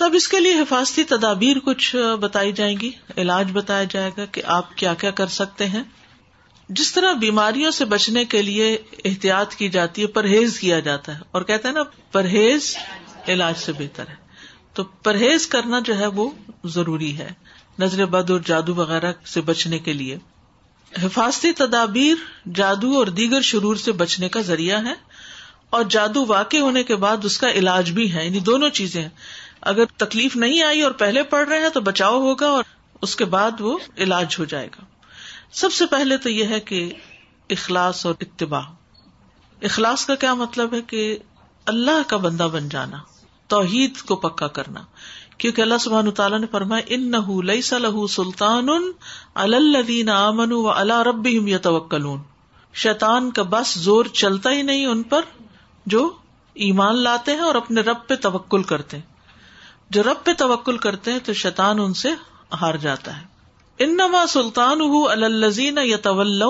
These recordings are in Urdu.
تو اب اس کے لیے حفاظتی تدابیر کچھ بتائی جائیں گی، علاج بتایا جائے گا کہ آپ کیا کیا کر سکتے ہیں۔ جس طرح بیماریوں سے بچنے کے لیے احتیاط کی جاتی ہے، پرہیز کیا جاتا ہے۔ اور کہتے ہیں نا، پرہیز علاج سے بہتر ہے۔ تو پرہیز کرنا جو ہے وہ ضروری ہے، نظر بد اور جادو وغیرہ سے بچنے کے لیے۔ حفاظتی تدابیر جادو اور دیگر شرور سے بچنے کا ذریعہ ہے، اور جادو واقع ہونے کے بعد اس کا علاج بھی ہے۔ یعنی دونوں چیزیں اگر تکلیف نہیں آئی اور پہلے پڑھ رہے ہیں تو بچاؤ ہوگا اور اس کے بعد وہ علاج ہو جائے گا۔ سب سے پہلے تو یہ ہے کہ اخلاص اور اتباع۔ اخلاص کا کیا مطلب ہے کہ اللہ کا بندہ بن جانا، توحید کو پکا کرنا۔ کیونکہ اللہ سبحان تعالیٰ نے فرمایا ان نہ لئی سلطان الدین امن و اللہ رب یتوکلون۔ شیطان کا بس زور چلتا ہی نہیں ان پر جو ایمان لاتے ہیں اور اپنے رب پہ توکل کرتے ہیں۔ جو رب پہ توکل کرتے ہیں تو شیطان ان سے ہار جاتا ہے۔ ان سلطان الزین یا طول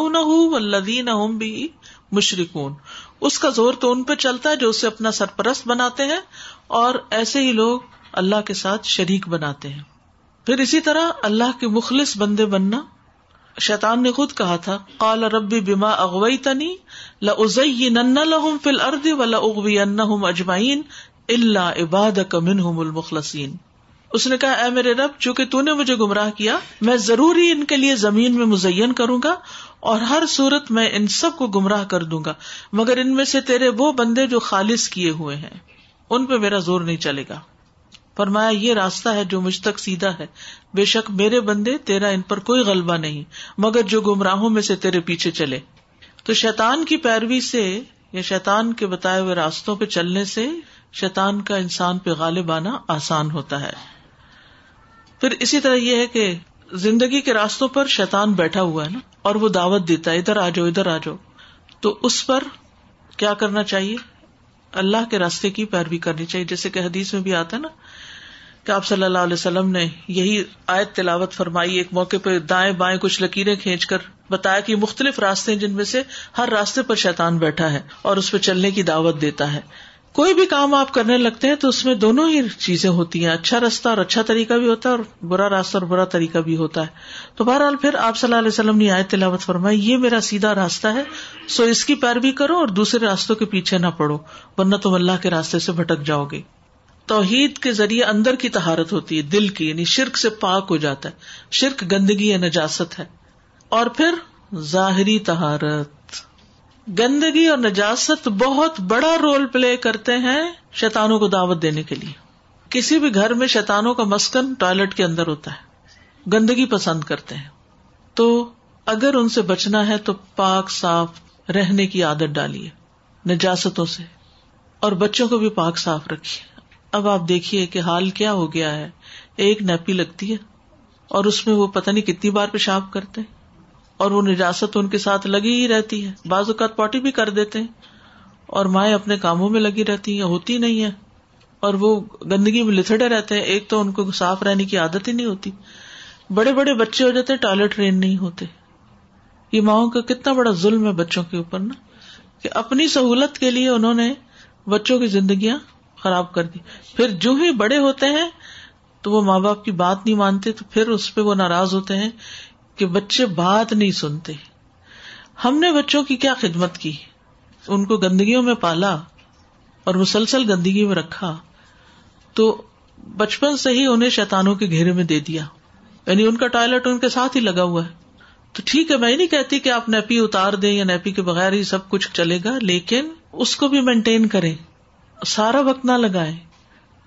الدین بھی مشرقون اس کا زور تو ان پہ چلتا ہے جو اسے اپنا سرپرست بناتے ہیں اور ایسے ہی لوگ اللہ کے ساتھ شریک بناتے ہیں۔ پھر اسی طرح اللہ کے مخلص بندے بننا۔ شیطان نے خود کہا تھا، قال ربی بیما اغوئی تنی لزئی نن لہم فل ارد و لغوی ان اجمائین اللہ عباد کمن المخلسین اس نے کہا، اے میرے رب، چونکہ تو نے مجھے گمراہ کیا، میں ضرور ہی ان کے لیے زمین میں مزین کروں گا اور ہر صورت میں ان سب کو گمراہ کر دوں گا، مگر ان میں سے تیرے وہ بندے جو خالص کیے ہوئے ہیں، ان پہ میرا زور نہیں چلے گا۔ فرمایا، یہ راستہ ہے جو مجھ تک سیدھا ہے۔ بے شک میرے بندے، تیرا ان پر کوئی غلبہ نہیں، مگر جو گمراہوں میں سے تیرے پیچھے چلے۔ تو شیتان کی پیروی سے یا شیتان کے بتائے ہوئے راستوں پہ چلنے سے شیتان کا انسان پہ غالب آنا آسان ہوتا ہے۔ پھر اسی طرح یہ ہے کہ زندگی کے راستوں پر شیتان بیٹھا ہوا ہے نا، اور وہ دعوت دیتا ہے، ادھر آ جاؤ ادھر آ جاؤ تو اس پر کیا کرنا چاہیے؟ اللہ کے راستے کی پیروی کرنی چاہیے۔ جیسے کہ حدیث میں بھی آتا ہے نا کہ آپ صلی اللہ علیہ وسلم نے یہی آیت تلاوت فرمائی، ایک موقع پہ دائیں بائیں کچھ لکیریں کھینچ کر بتایا کہ مختلف راستے جن میں سے ہر راستے پر شیطان بیٹھا ہے اور اس پہ چلنے کی دعوت دیتا ہے۔ کوئی بھی کام آپ کرنے لگتے ہیں تو اس میں دونوں ہی چیزیں ہوتی ہیں۔ اچھا راستہ اور اچھا طریقہ بھی ہوتا ہے اور برا راستہ اور برا طریقہ بھی ہوتا ہے۔ تو بہرحال پھر آپ صلی اللہ علیہ وسلم نے آئے تلاوت فرمائی، یہ میرا سیدھا راستہ ہے، سو اس کی پیروی کرو اور دوسرے راستوں کے پیچھے نہ پڑو، ورنہ تم اللہ کے راستے سے بھٹک جاؤ گے۔ توحید کے ذریعے اندر کی تہارت ہوتی ہے، دل کی یعنی شرک سے پاک ہو جاتا ہے۔ شرک گندگی یا نجاست ہے۔ اور پھر ظاہری تہارت گندگی اور نجاست بہت بڑا رول پلے کرتے ہیں شیتانوں کو دعوت دینے کے لیے۔ کسی بھی گھر میں شیتانوں کا مسکن ٹوائلٹ کے اندر ہوتا ہے۔ گندگی پسند کرتے ہیں۔ تو اگر ان سے بچنا ہے تو پاک صاف رہنے کی عادت ڈالیے، نجاستوں سے۔ اور بچوں کو بھی پاک صاف رکھیے۔ اب آپ دیکھیے کہ حال کیا ہو گیا ہے۔ ایک نیپی لگتی ہے اور اس میں وہ پتہ نہیں کتنی بار پیشاب کرتے ہیں۔ اور وہ نجاست ان کے ساتھ لگی ہی رہتی ہے بعض اوقات پوٹی بھی کر دیتے ہیں اور مائیں اپنے کاموں میں لگی رہتی ہیں ہوتی نہیں ہے اور وہ گندگی میں لتڑے رہتے ہیں ایک تو ان کو صاف رہنے کی عادت ہی نہیں ہوتی بڑے بڑے بچے ہو جاتے ٹوائلٹ ٹرین نہیں ہوتے یہ ماؤں کا کتنا بڑا ظلم ہے بچوں کے اوپر نا کہ اپنی سہولت کے لیے انہوں نے بچوں کی زندگیاں خراب کر دی پھر جو ہی بڑے ہوتے ہیں تو وہ ماں باپ کی بات نہیں مانتے تو پھر اس پہ وہ ناراض ہوتے ہیں کہ بچے بات نہیں سنتے۔ ہم نے بچوں کی کیا خدمت کی؟ ان کو گندگیوں میں پالا اور مسلسل گندگی میں رکھا۔ تو بچپن سے ہی انہیں شیتانوں کے گھیرے میں دے دیا۔ یعنی ان کا ٹوائلٹ ان کے ساتھ ہی لگا ہوا ہے۔ تو ٹھیک ہے، میں نہیں کہتی کہ آپ نیپی اتار دیں یا نیپی کے بغیر ہی سب کچھ چلے گا، لیکن اس کو بھی مینٹین کریں۔ سارا وقت نہ لگائے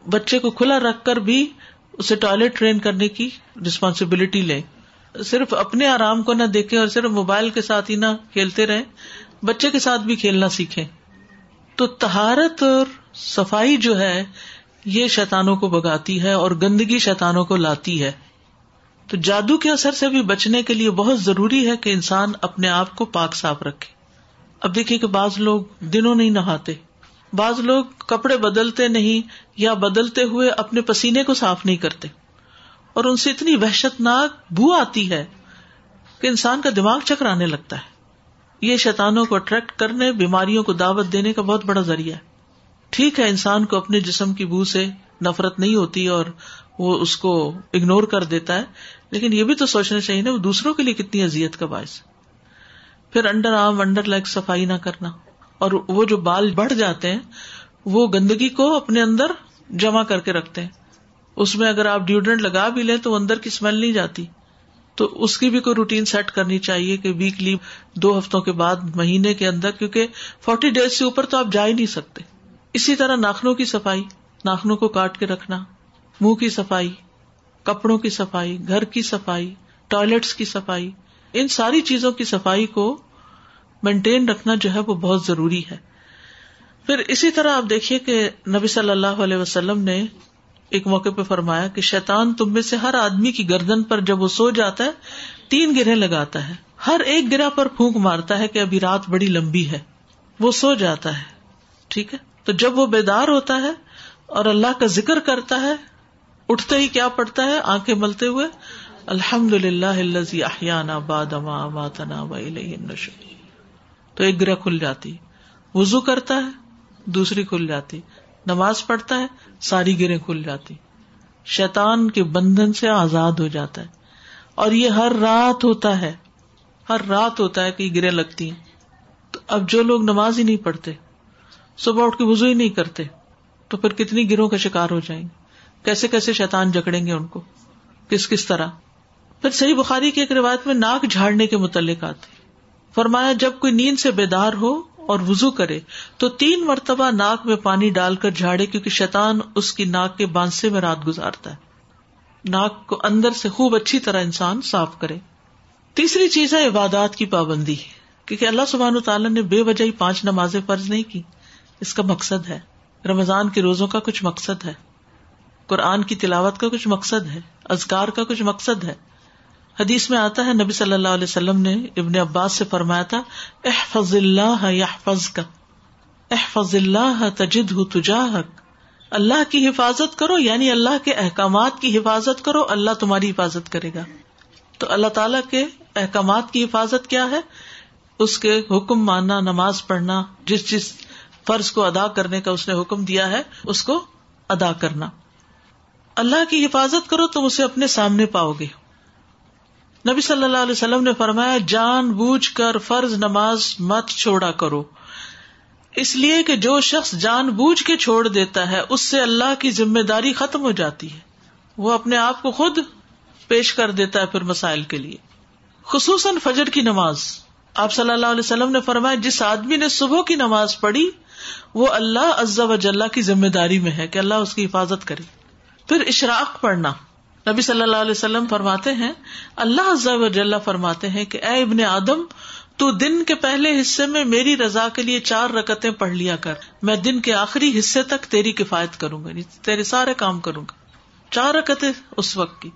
بچے کو کھلا رکھ کر بھی اسے ٹوائلٹ ٹرین کرنے کی ریسپانسبلٹی لیں۔ صرف اپنے آرام کو نہ دیکھیں اور صرف موبائل کے ساتھ ہی نہ کھیلتے رہے بچے کے ساتھ بھی کھیلنا سیکھیں۔ تو تہارت اور صفائی جو ہے، یہ شیتانوں کو بگاتی ہے اور گندگی شیتانوں کو لاتی ہے۔ تو جادو کے اثر سے بھی بچنے کے لیے بہت ضروری ہے کہ انسان اپنے آپ کو پاک صاف رکھے۔ اب دیکھیے کہ بعض لوگ دنوں نہیں نہاتے۔ بعض لوگ کپڑے بدلتے نہیں یا بدلتے ہوئے اپنے پسینے کو صاف نہیں کرتے۔ اور ان سے اتنی وحشت ناک بو آتی ہے کہ انسان کا دماغ چکرانے لگتا ہے۔ یہ شیتانوں کو اٹریکٹ کرنے، بیماریوں کو دعوت دینے کا بہت بڑا ذریعہ ہے۔ ٹھیک ہے، انسان کو اپنے جسم کی بو سے نفرت نہیں ہوتی اور وہ اس کو اگنور کر دیتا ہے، لیکن یہ بھی تو سوچنا چاہیے نا وہ دوسروں کے لیے کتنی ازیت کا باعث پھر انڈر آرم انڈر لیگ صفائی نہ کرنا۔ اور وہ جو بال بڑھ جاتے ہیں، وہ گندگی کو اپنے اندر جمع کر کے رکھتے ہیں۔ اس میں اگر آپ ڈیوڈرنٹ لگا بھی لیں تو اندر کی اسمیل نہیں جاتی۔ تو اس کی بھی کوئی روٹین سیٹ کرنی چاہیے کہ ویکلی دو ہفتوں کے بعد مہینے کے اندر، کیونکہ فورٹی ڈیز سے اوپر تو آپ جا ہی نہیں سکتے۔ اسی طرح ناخنوں کی صفائی، ناخنوں کو کاٹ کے رکھنا، منہ کی صفائی، کپڑوں کی صفائی، گھر کی صفائی ٹوائلٹس کی صفائی، ان ساری چیزوں کی صفائی کو مینٹین رکھنا جو ہے وہ بہت ضروری ہے۔ پھر اسی طرح آپ دیکھیے کہ نبی صلی اللہ علیہ وسلم نے ایک موقع پہ فرمایا کہ شیطان تم میں سے ہر آدمی کی گردن پر جب وہ سو جاتا ہے، تین گرہ لگاتا ہے۔ ہر ایک گرہ پر پھونک مارتا ہے کہ ابھی رات بڑی لمبی ہے۔ وہ سو جاتا ہے۔ ٹھیک ہے؟ تو جب وہ بیدار ہوتا ہے اور اللہ کا ذکر کرتا ہے، اٹھتے ہی کیا پڑتا ہے؟ آنکھیں ملتے ہوئے الحمد للہ باد تو ایک گرہ کھل جاتی وزو کرتا ہے، دوسری کھل جاتی۔ نماز پڑھتا ہے، ساری گریں کھل جاتی۔ شیتان کے بندھن سے آزاد ہو جاتا ہے۔ اور یہ ہر رات ہوتا ہے۔ ہر رات ہوتا ہے کہ گریں لگتی ہیں۔ تو اب جو لوگ نماز ہی نہیں پڑھتے، صبح اٹھ کے وزو ہی نہیں کرتے، تو پھر کتنی گروہ کا شکار ہو جائیں گے؟ کیسے کیسے شیتان جکڑیں گے ان کو؟ کس کس طرح؟ پھر صحیح بخاری کی ایک روایت میں ناک جھاڑنے کے متعلق آتی فرمایا، جب کوئی نیند سے بیدار ہو اور وزو کرے تو تین مرتبہ ناک میں پانی ڈال کر جھاڑے کیونکہ شیتان اس کی ناک کے بانسے میں رات گزارتا ہے۔ ناک کو اندر سے خوب اچھی طرح انسان صاف کرے۔ تیسری چیز ہے عبادات کی پابندی، کیونکہ اللہ سبحان تعالیٰ نے بے وجہ پانچ نمازیں فرض نہیں کی۔ اس کا مقصد ہے۔ رمضان کے روزوں کا کچھ مقصد ہے۔ قرآن کی تلاوت کا کچھ مقصد ہے۔ ازکار کا کچھ مقصد ہے۔ حدیث میں آتا ہے، نبی صلی اللہ علیہ وسلم نے ابن عباس سے فرمایا تھا، احفظ اللہ یحفظ کا احفظ اللہ تجد تجاہک، اللہ کی حفاظت کرو یعنی اللہ کے احکامات کی حفاظت کرو، اللہ تمہاری حفاظت کرے گا۔ تو اللہ تعالی کے احکامات کی حفاظت کیا ہے؟ اس کے حکم ماننا، نماز پڑھنا، جس جس فرض کو ادا کرنے کا اس نے حکم دیا ہے، اس کو ادا کرنا۔ اللہ کی حفاظت کرو تم اسے اپنے سامنے پاؤ گے۔ نبی صلی اللہ علیہ وسلم نے فرمایا، جان بوجھ کر فرض نماز مت چھوڑا کرو۔ اس لیے کہ جو شخص جان بوجھ کے چھوڑ دیتا ہے، اس سے اللہ کی ذمہ داری ختم ہو جاتی ہے۔ وہ اپنے آپ کو خود پیش کر دیتا ہے پھر مسائل کے لیے۔ خصوصاً فجر کی نماز۔ آپ صلی اللہ علیہ وسلم نے فرمایا، جس آدمی نے صبح کی نماز پڑھی، وہ اللہ عزا وجاللہ کی ذمہ داری میں ہے کہ اللہ اس کی حفاظت کرے۔ پھر اشراق پڑھنا۔ نبی صلی اللہ علیہ وسلم فرماتے ہیں، اللہ فرماتے ہیں کہ اے ابن آدم، تو دن کے پہلے حصے میں میری رضا کے لیے چار رکتیں پڑھ لیا کر۔ میں دن کے آخری حصے تک تیری کفایت کروں گا یعنی تیرے سارے کام کروں گا۔ چار رکتیں اس وقت کی۔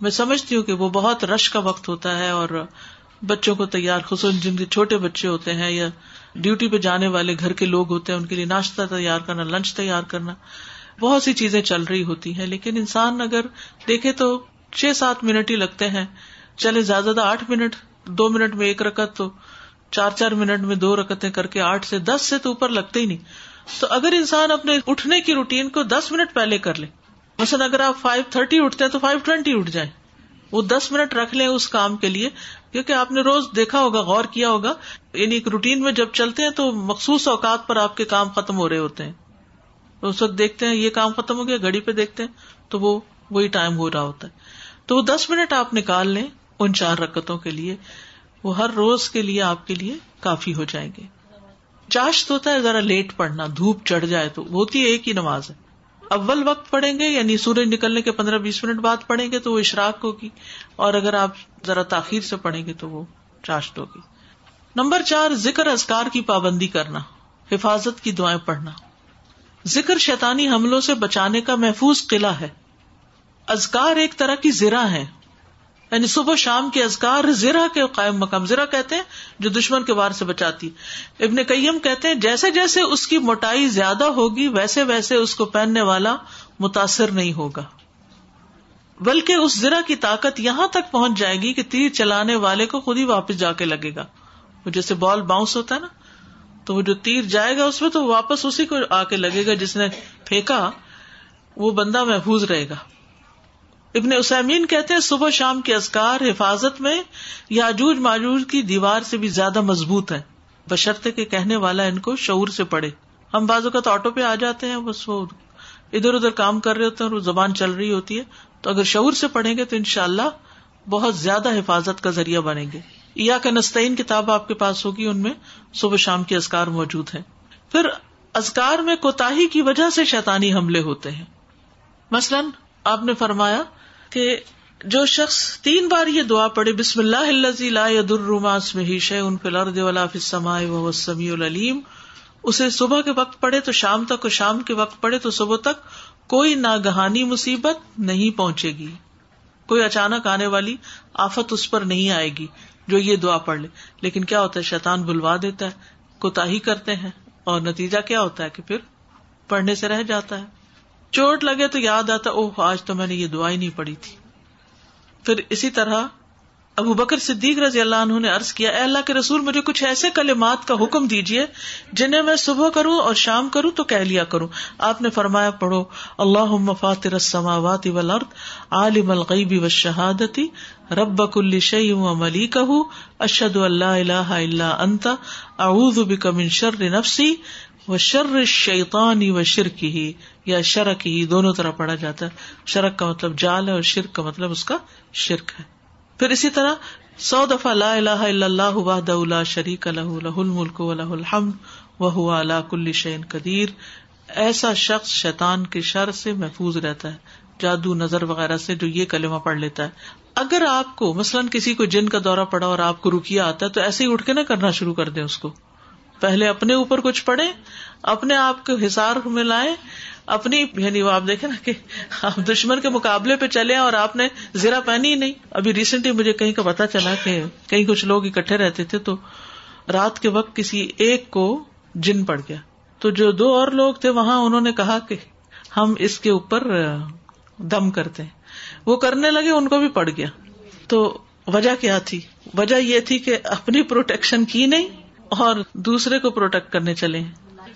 میں سمجھتی ہوں کہ وہ بہت رش کا وقت ہوتا ہے اور بچوں کو تیار، خصوصاً جن کے چھوٹے بچے ہوتے ہیں یا ڈیوٹی پہ جانے والے گھر کے لوگ ہوتے ہیں، ان کے لیے ناشتہ تیار کرنا، لنچ تیار کرنا۔ بہت سی چیزیں چل رہی ہوتی ہیں، لیکن انسان اگر دیکھے تو چھ سات منٹ ہی لگتے ہیں۔ چلے زیادہ زیادہ آٹھ منٹ، دو منٹ میں ایک رکت تو چار چار منٹ میں دو رکتیں کر کے آٹھ سے دس سے تو اوپر لگتے ہی نہیں۔ تو اگر انسان اپنے اٹھنے کی روٹین کو دس منٹ پہلے کر لے، مثلاً اگر آپ فائیو تھرٹی اٹھتے ہیں تو فائیو ٹوینٹی اٹھ جائیں۔ وہ دس منٹ رکھ لیں اس کام کے لیے، کیونکہ آپ نے روز دیکھا ہوگا، غور کیا ہوگا۔ یعنی ایک روٹین میں جب چلتے ہیں تو مخصوص اوقات پر آپ کے کام ختم ہو رہے ہوتے ہیں۔ اس وقت دیکھتے ہیں، یہ کام ختم ہو گیا، گھڑی پہ دیکھتے ہیں، تو وہ وہی ٹائم ہو رہا ہوتا ہے۔ تو وہ دس منٹ آپ نکال لیں ان چار رکتوں کے لیے، وہ ہر روز کے لیے آپ کے لیے کافی ہو جائیں گے۔ چاشت ہوتا ہے، ذرا لیٹ پڑھنا، دھوپ چڑھ جائے تو، ہوتی ہے ایک ہی نماز ہے۔ اول وقت پڑھیں گے یعنی سورج نکلنے کے پندرہ بیس منٹ بعد پڑھیں گے تو وہ اشراق ہوگی، اور اگر آپ ذرا تاخیر سے پڑھیں گے تو وہ چاشت ہوگی۔ نمبر چار، ذکر ازکار کی پابندی کرنا، حفاظت کی دعائیں پڑھنا۔ ذکر شیطانی حملوں سے بچانے کا محفوظ قلعہ ہے۔ ازکار ایک طرح کی زرا ہے یعنی صبح شام کے ازکار زرا کے قائم مقام۔ زرا کہتے ہیں جو دشمن کے وار سے بچاتی۔ ابن کئیم کہتے ہیں جیسے جیسے اس کی موٹائی زیادہ ہوگی، ویسے ویسے اس کو پہننے والا متاثر نہیں ہوگا۔ بلکہ اس زرا کی طاقت یہاں تک پہنچ جائے گی کہ تیر چلانے والے کو خود ہی واپس جا کے لگے گا۔ وہ جیسے بال باؤنس ہوتا ہے نا۔ تو وہ جو تیر جائے گا اس میں تو واپس اسی کو آ کے لگے گا جس نے پھینکا، وہ بندہ محفوظ رہے گا۔ ابن اسامین کہتے ہیں، صبح شام کے ازکار حفاظت میں یاجوج ماجوج کی دیوار سے بھی زیادہ مضبوط ہے۔ بشرطے کے کہنے والا ان کو شعور سے پڑے ہم بازو کا تو آٹو پہ آ جاتے ہیں، بس وہ ادھر ادھر کام کر رہے ہوتے ہیں اور زبان چل رہی ہوتی ہے۔ تو اگر شعور سے پڑھیں گے تو ان شاء اللہ بہت زیادہ حفاظت کا ذریعہ بنیں گے۔ یا کا نستعین کتاب آپ کے پاس ہوگی، ان میں صبح شام کے ازکار موجود ہیں۔ پھر ازکار میں کوتا کی وجہ سے شیطانی حملے ہوتے ہیں۔ مثلاً آپ نے فرمایا کہ جو شخص تین بار یہ دعا پڑے بسم اللہ لا السمیع العلیم۔ اسے صبح کے وقت پڑھے تو شام تک اور شام کے وقت پڑھے تو صبح تک کوئی ناگہانی مصیبت نہیں پہنچے گی۔ کوئی اچانک آنے والی آفت اس پر نہیں آئے گی۔ جو یہ دعا پڑھ لے۔ لیکن کیا ہوتا ہے؟ شیطان بلوا دیتا ہے کوتا ہی کرتے ہیں۔ اور نتیجہ کیا ہوتا ہے کہ پھر پڑھنے سے رہ جاتا ہے۔ چوٹ لگے تو یاد آتا، اوہ، آج تو میں نے یہ دعا ہی نہیں پڑھی تھی۔ پھر اسی طرح ابو بکر صدیق رضی اللہ عنہ نے عرض کیا، اے اللہ کے رسول، مجھے کچھ ایسے کلمات کا حکم دیجیے جنہیں میں صبح کروں اور شام کروں تو کہہ لیا کروں۔ آپ نے فرمایا، پڑھو اللہ فاطر السماوات والارض، عالم الغیب والشہادتی رب کل شیء و ملیکہ اشہد اللہ الہ الا انت، اعوذ بک من شر نفسی و شر الشیطان و شرک ہی یا شرک ہی، دونوں طرح پڑھا جاتا ہے۔ شرک کا مطلب جال ہے اور شرک کا مطلب اس کا شرک ہے۔ پھر اسی طرح سو دفعہ لا الہ الا اللہ وحدہ لا شریک لہ لہ الملک و لہ الحمد وهو على كل شيء قدیر۔ ایسا شخص شیطان کے شر سے محفوظ رہتا ہے، جادو نظر وغیرہ سے جو یہ کلمہ پڑھ لیتا ہے۔ اگر آپ کو مثلاً کسی کو جن کا دورہ پڑا اور آپ کو رکیا آتا ہے تو ایسے ہی اٹھ کے نہ کرنا شروع کر دیں اس کو۔ پہلے اپنے اوپر کچھ پڑھے اپنے آپ کو حسار میں لائیں اپنی یعنی وہ آپ دیکھیں نا کہ آپ دشمن کے مقابلے پہ چلے اور آپ نے زیرا پہنی ہی نہیں۔ ابھی ریسنٹلی مجھے کہیں کا پتا چلا کہ کئی کچھ لوگ اکٹھے رہتے تھے تو رات کے وقت کسی ایک کو جن پڑ گیا۔ تو جو دو اور لوگ تھے وہاں انہوں نے کہا کہ ہم اس کے اوپر دم کرتے ہیں۔ وہ کرنے لگے، ان کو بھی پڑ گیا۔ تو وجہ کیا تھی؟ وجہ یہ تھی کہ اپنی پروٹیکشن کی نہیں اور دوسرے کو پروٹیکٹ کرنے چلے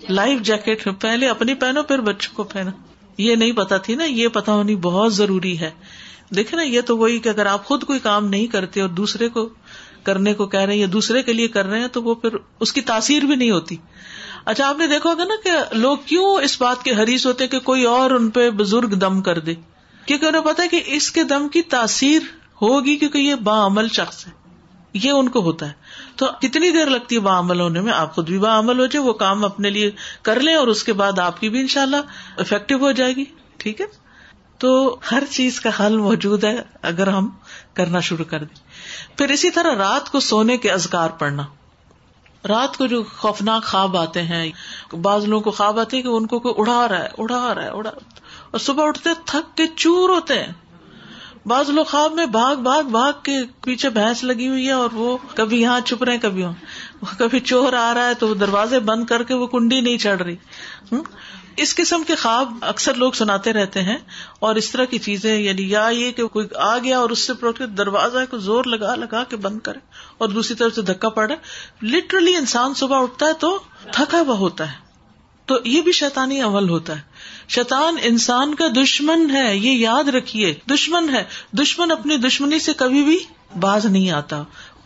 لائف جیکٹ پہلے اپنی پہنو، پھر بچوں کو پہنو۔ یہ نہیں پتا تھی نا، یہ پتا ہونی بہت ضروری ہے۔ دیکھے نا، یہ تو وہی کہ اگر آپ خود کوئی کام نہیں کرتے اور دوسرے کو کرنے کو کہہ رہے ہیں یا دوسرے کے لیے کر رہے ہیں، تو وہ پھر اس کی تاثیر بھی نہیں ہوتی۔ اچھا آپ نے دیکھا ہوگا نا کہ لوگ کیوں اس بات کے حریث ہوتے کہ کوئی اور ان پہ بزرگ دم کر دے؟ کیونکہ انہیں پتا ہے کہ اس کے دم کی تاثیر ہوگی کیونکہ یہ با عمل شخص ہے۔ یہ ان کو ہوتا ہے۔ تو کتنی دیر لگتی ہے عمل ہونے میں؟ آپ خود بھی عمل ہو جائے، وہ کام اپنے لیے کر لیں اور اس کے بعد آپ کی بھی ان شاء اللہ افیکٹو ہو جائے گی۔ ٹھیک ہے؟ تو ہر چیز کا حل موجود ہے اگر ہم کرنا شروع کر دیں۔ پھر اسی طرح رات کو سونے کے ازگار پڑھنا۔ رات کو جو خوفناک خواب آتے ہیں، بعض لوگوں کو خواب آتے ہیں کہ ان کو کوئی اڑا رہا ہے، اڑا رہا ہے، اڑا اور صبح اٹھتے تھک کے چور ہوتے ہیں۔ بعض لوگ خواب میں بھاگ بھاگ بھاگ کے پیچھے بھینس لگی ہوئی ہے اور وہ کبھی یہاں چھپ رہے کبھی وہاں کبھی چور آ رہا ہے تو دروازے بند کر کے وہ کنڈی نہیں چڑھ رہی۔ اس قسم کے خواب اکثر لوگ سناتے رہتے ہیں اور اس طرح کی چیزیں یعنی یا یہ کہ کوئی آ گیا اور اس سے دروازہ کو زور لگا لگا کے بند کرے اور دوسری طرف سے دھکا پڑے۔ لٹرلی انسان صبح اٹھتا ہے تو تھکا ہوا ہوتا ہے۔ تو یہ بھی شیطانی عمل ہوتا ہے۔ شیطان انسان کا دشمن ہے، یہ یاد رکھیے، دشمن ہے۔ دشمن اپنی دشمنی سے کبھی بھی باز نہیں آتا۔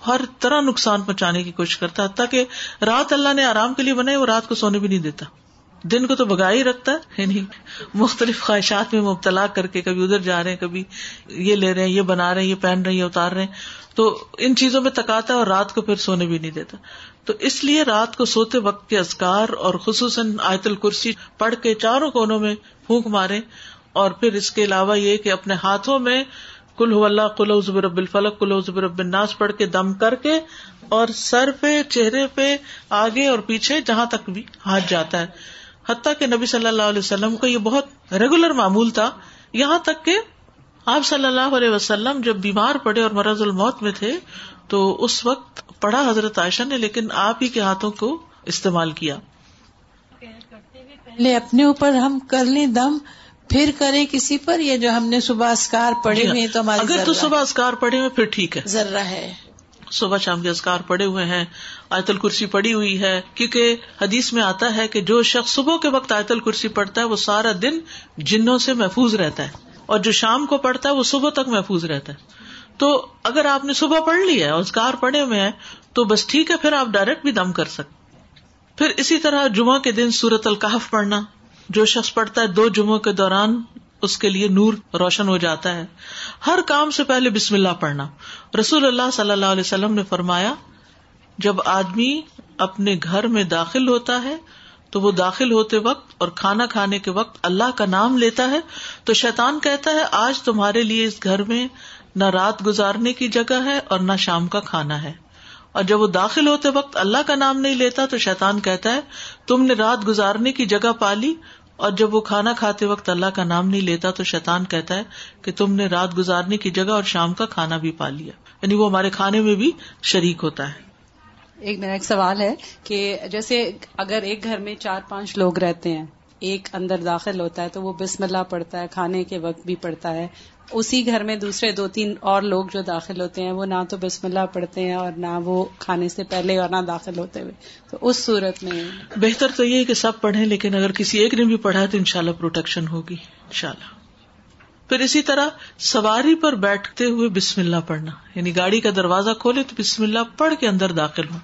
ہر طرح نقصان پہنچانے کی کوشش کرتا تاکہ رات اللہ نے آرام کے لیے بنائی، وہ رات کو سونے بھی نہیں دیتا۔ دن کو تو بگا ہی رکھتا ہے یعنی مختلف خواہشات میں مبتلا کر کے کبھی ادھر جا رہے ہیں، کبھی یہ لے رہے ہیں، یہ بنا رہے ہیں، یہ پہن رہے ہیں، یہ اتار رہے ہیں۔ تو ان چیزوں میں تکاتا ہے اور رات کو پھر سونے بھی نہیں دیتا۔ تو اس لیے رات کو سوتے وقت کے ازکار اور خصوصاً آیت الکرسی پڑھ کے چاروں کونوں میں پھونک مارے اور پھر اس کے علاوہ یہ کہ اپنے ہاتھوں میں کل اللہ کل رب الفلق کل رب الناس پڑھ کے دم کر کے اور سر پہ، چہرے پہ، آگے اور پیچھے جہاں تک بھی ہاتھ جاتا ہے۔ حتیٰ کہ نبی صلی اللہ علیہ وسلم کا یہ بہت ریگولر معمول تھا۔ یہاں تک کہ آپ صلی اللہ علیہ وسلم جب بیمار پڑے اور مرض الموت میں تھے تو اس وقت پڑھا حضرت عائشہ نے لیکن آپ ہی کے ہاتھوں کو استعمال کیا۔ پہلے اپنے اوپر ہم کر لیں دم پھر کرے کسی پر یہ جو ہم نے صبح اسکار پڑھے جی ہاں۔ ہوئے تو اگر تو صبح اسکار پڑھے ہوئے پھر ٹھیک ہے۔ ذرہ ہے۔ صبح شام کے ازکار پڑے ہوئے ہیں آیت الکرسی پڑی ہوئی ہے کیونکہ حدیث میں آتا ہے کہ جو شخص صبح کے وقت آیت الکرسی پڑھتا ہے وہ سارا دن جنوں سے محفوظ رہتا ہے اور جو شام کو پڑھتا ہے وہ صبح تک محفوظ رہتا ہے۔ تو اگر آپ نے صبح پڑھ لیا ہے ازکار پڑے ہوئے ہیں، تو بس ٹھیک ہے، پھر آپ ڈائریکٹ بھی دم کر سکتے پھر اسی طرح جمعہ کے دن سورت القحف پڑھنا۔ جو شخص پڑھتا ہے، دو جمعوں کے دوران اس کے لیے نور روشن ہو جاتا ہے۔ ہر کام سے پہلے بسم اللہ پڑھنا۔ رسول اللہ صلی اللہ علیہ وسلم نے فرمایا، جب آدمی اپنے گھر میں داخل ہوتا ہے، تو وہ داخل ہوتے وقت اور کھانا کھانے کے وقت اللہ کا نام لیتا ہے۔ تو شیطان کہتا ہے، آج تمہارے لیے اس گھر میں نہ رات گزارنے کی جگہ ہے اور نہ شام کا کھانا ہے۔ اور جب وہ داخل ہوتے وقت اللہ کا نام نہیں لیتا تو شیطان کہتا ہے، تم نے رات گزارنے کی جگہ پالی اور جب وہ کھانا کھاتے وقت اللہ کا نام نہیں لیتا تو شیطان کہتا ہے کہ تم نے رات گزارنے کی جگہ اور شام کا کھانا بھی پا لیا۔ یعنی وہ ہمارے کھانے میں بھی شریک ہوتا ہے۔ ایک میرا ایک سوال ہے کہ جیسے اگر ایک گھر میں چار پانچ لوگ رہتے ہیں، ایک اندر داخل ہوتا ہے تو وہ بسم اللہ پڑھتا ہے، کھانے کے وقت بھی پڑھتا ہے۔ اسی گھر میں دوسرے دو تین اور لوگ جو داخل ہوتے ہیں، وہ نہ تو بسم اللہ پڑھتے ہیں اور نہ وہ کھانے سے پہلے اور نہ داخل ہوتے ہوئے۔ تو اس صورت میں بہتر تو یہ کہ سب پڑھیں، لیکن اگر کسی ایک نے بھی پڑھا تو انشاءاللہ پروٹیکشن ہوگی، انشاءاللہ۔ پھر اسی طرح سواری پر بیٹھتے ہوئے بسم اللہ پڑھنا۔ یعنی گاڑی کا دروازہ کھولے تو بسم اللہ پڑھ کے اندر داخل ہو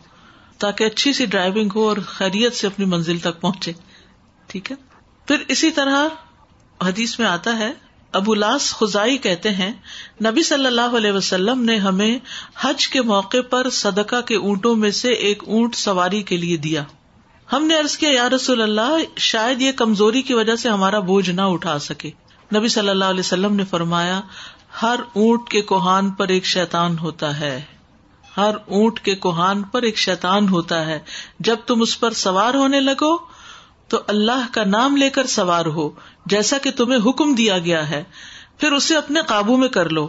تاکہ اچھی سی ڈرائیونگ ہو اور خیریت سے اپنی منزل تک پہنچے۔ ٹھیک ہے؟ پھر اسی طرح حدیث میں آتا ہے ابو لاس خزائی کہتے ہیں، نبی صلی اللہ علیہ وسلم نے ہمیں حج کے موقع پر صدقہ کے اونٹوں میں سے ایک اونٹ سواری کے لیے دیا۔ ہم نے ارض کیا، یا رسول اللہ، شاید یہ کمزوری کی وجہ سے ہمارا بوجھ نہ اٹھا سکے۔ نبی صلی اللہ علیہ وسلم نے فرمایا، ہر اونٹ کے کوہان پر ایک شیتان ہوتا ہے۔ ہر اونٹ کے کوہان پر ایک شیتان ہوتا ہے۔ جب تم اس پر سوار ہونے لگو تو اللہ کا نام لے کر سوار ہو، جیسا کہ تمہیں حکم دیا گیا ہے۔ پھر اسے اپنے قابو میں کر لو۔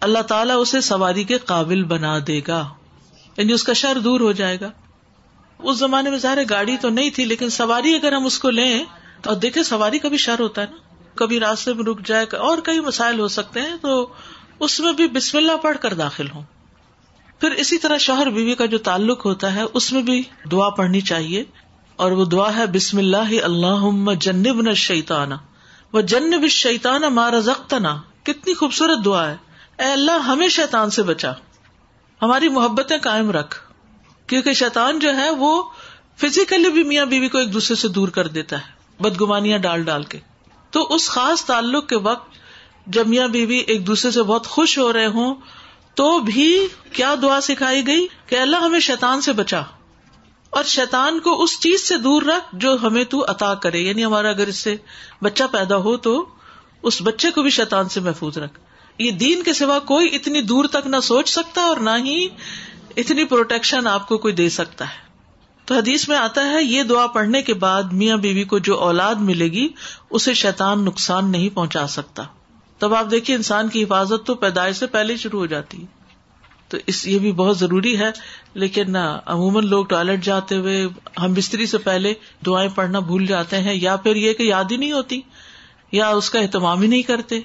اللہ تعالیٰ اسے سواری کے قابل بنا دے گا۔ یعنی اس کا شر دور ہو جائے گا۔ اس زمانے میں ظاہر گاڑی تو نہیں تھی، لیکن سواری اگر ہم اس کو لیں، اور دیکھیں سواری کا بھی شر ہوتا ہے نا۔ کبھی راستے میں رک جائے، اور کئی مسائل ہو سکتے ہیں، تو اس میں بھی بسم اللہ پڑھ کر داخل ہوں۔ پھر اسی طرح شوہر بیوی کا جو تعلق ہوتا ہے، اس میں بھی دعا پڑھنی چاہیے۔ اور وہ دعا ہے، بسم اللہ اللہ جنب نہ شیتانا وہ جنب شیتانا مارا زختنا کتنی خوبصورت دعا ہے۔ اے اللہ، ہمیں شیتان سے بچا۔ ہماری محبتیں قائم رکھ۔ کیونکہ شیتان جو ہے، وہ فزیکلی بھی میاں بیوی کو ایک دوسرے سے دور کر دیتا ہے۔ بدگمانیاں ڈال ڈال کے۔ تو اس خاص تعلق کے وقت جب میاں بیوی ایک دوسرے سے بہت خوش ہو رہے ہوں، تو بھی کیا دعا سکھائی گئی کہ اللہ، ہمیں شیتان سے بچا۔ اور شیتان کو اس چیز سے دور رکھ جو ہمیں تو عطا کرے۔ یعنی ہمارا اگر اس سے بچہ پیدا ہو تو اس بچے کو بھی شیتان سے محفوظ رکھ۔ یہ دین کے سوا کوئی اتنی دور تک نہ سوچ سکتا اور نہ ہی اتنی پروٹیکشن آپ کو کوئی دے سکتا ہے۔ تو حدیث میں آتا ہے، یہ دعا پڑھنے کے بعد میاں بیوی کو جو اولاد ملے گی، اسے شیتان نقصان نہیں پہنچا سکتا۔ تب آپ دیکھیے انسان کی حفاظت تو پیدائش سے پہلے شروع ہو جاتی۔ ہے تو اس یہ بھی بہت ضروری ہے، لیکن عموماً لوگ ٹوائلٹ جاتے ہوئے ہم بستری سے پہلے دعائیں پڑھنا بھول جاتے ہیں، یا پھر یہ کہ یاد ہی نہیں ہوتی، یا اس کا اہتمام ہی نہیں کرتے،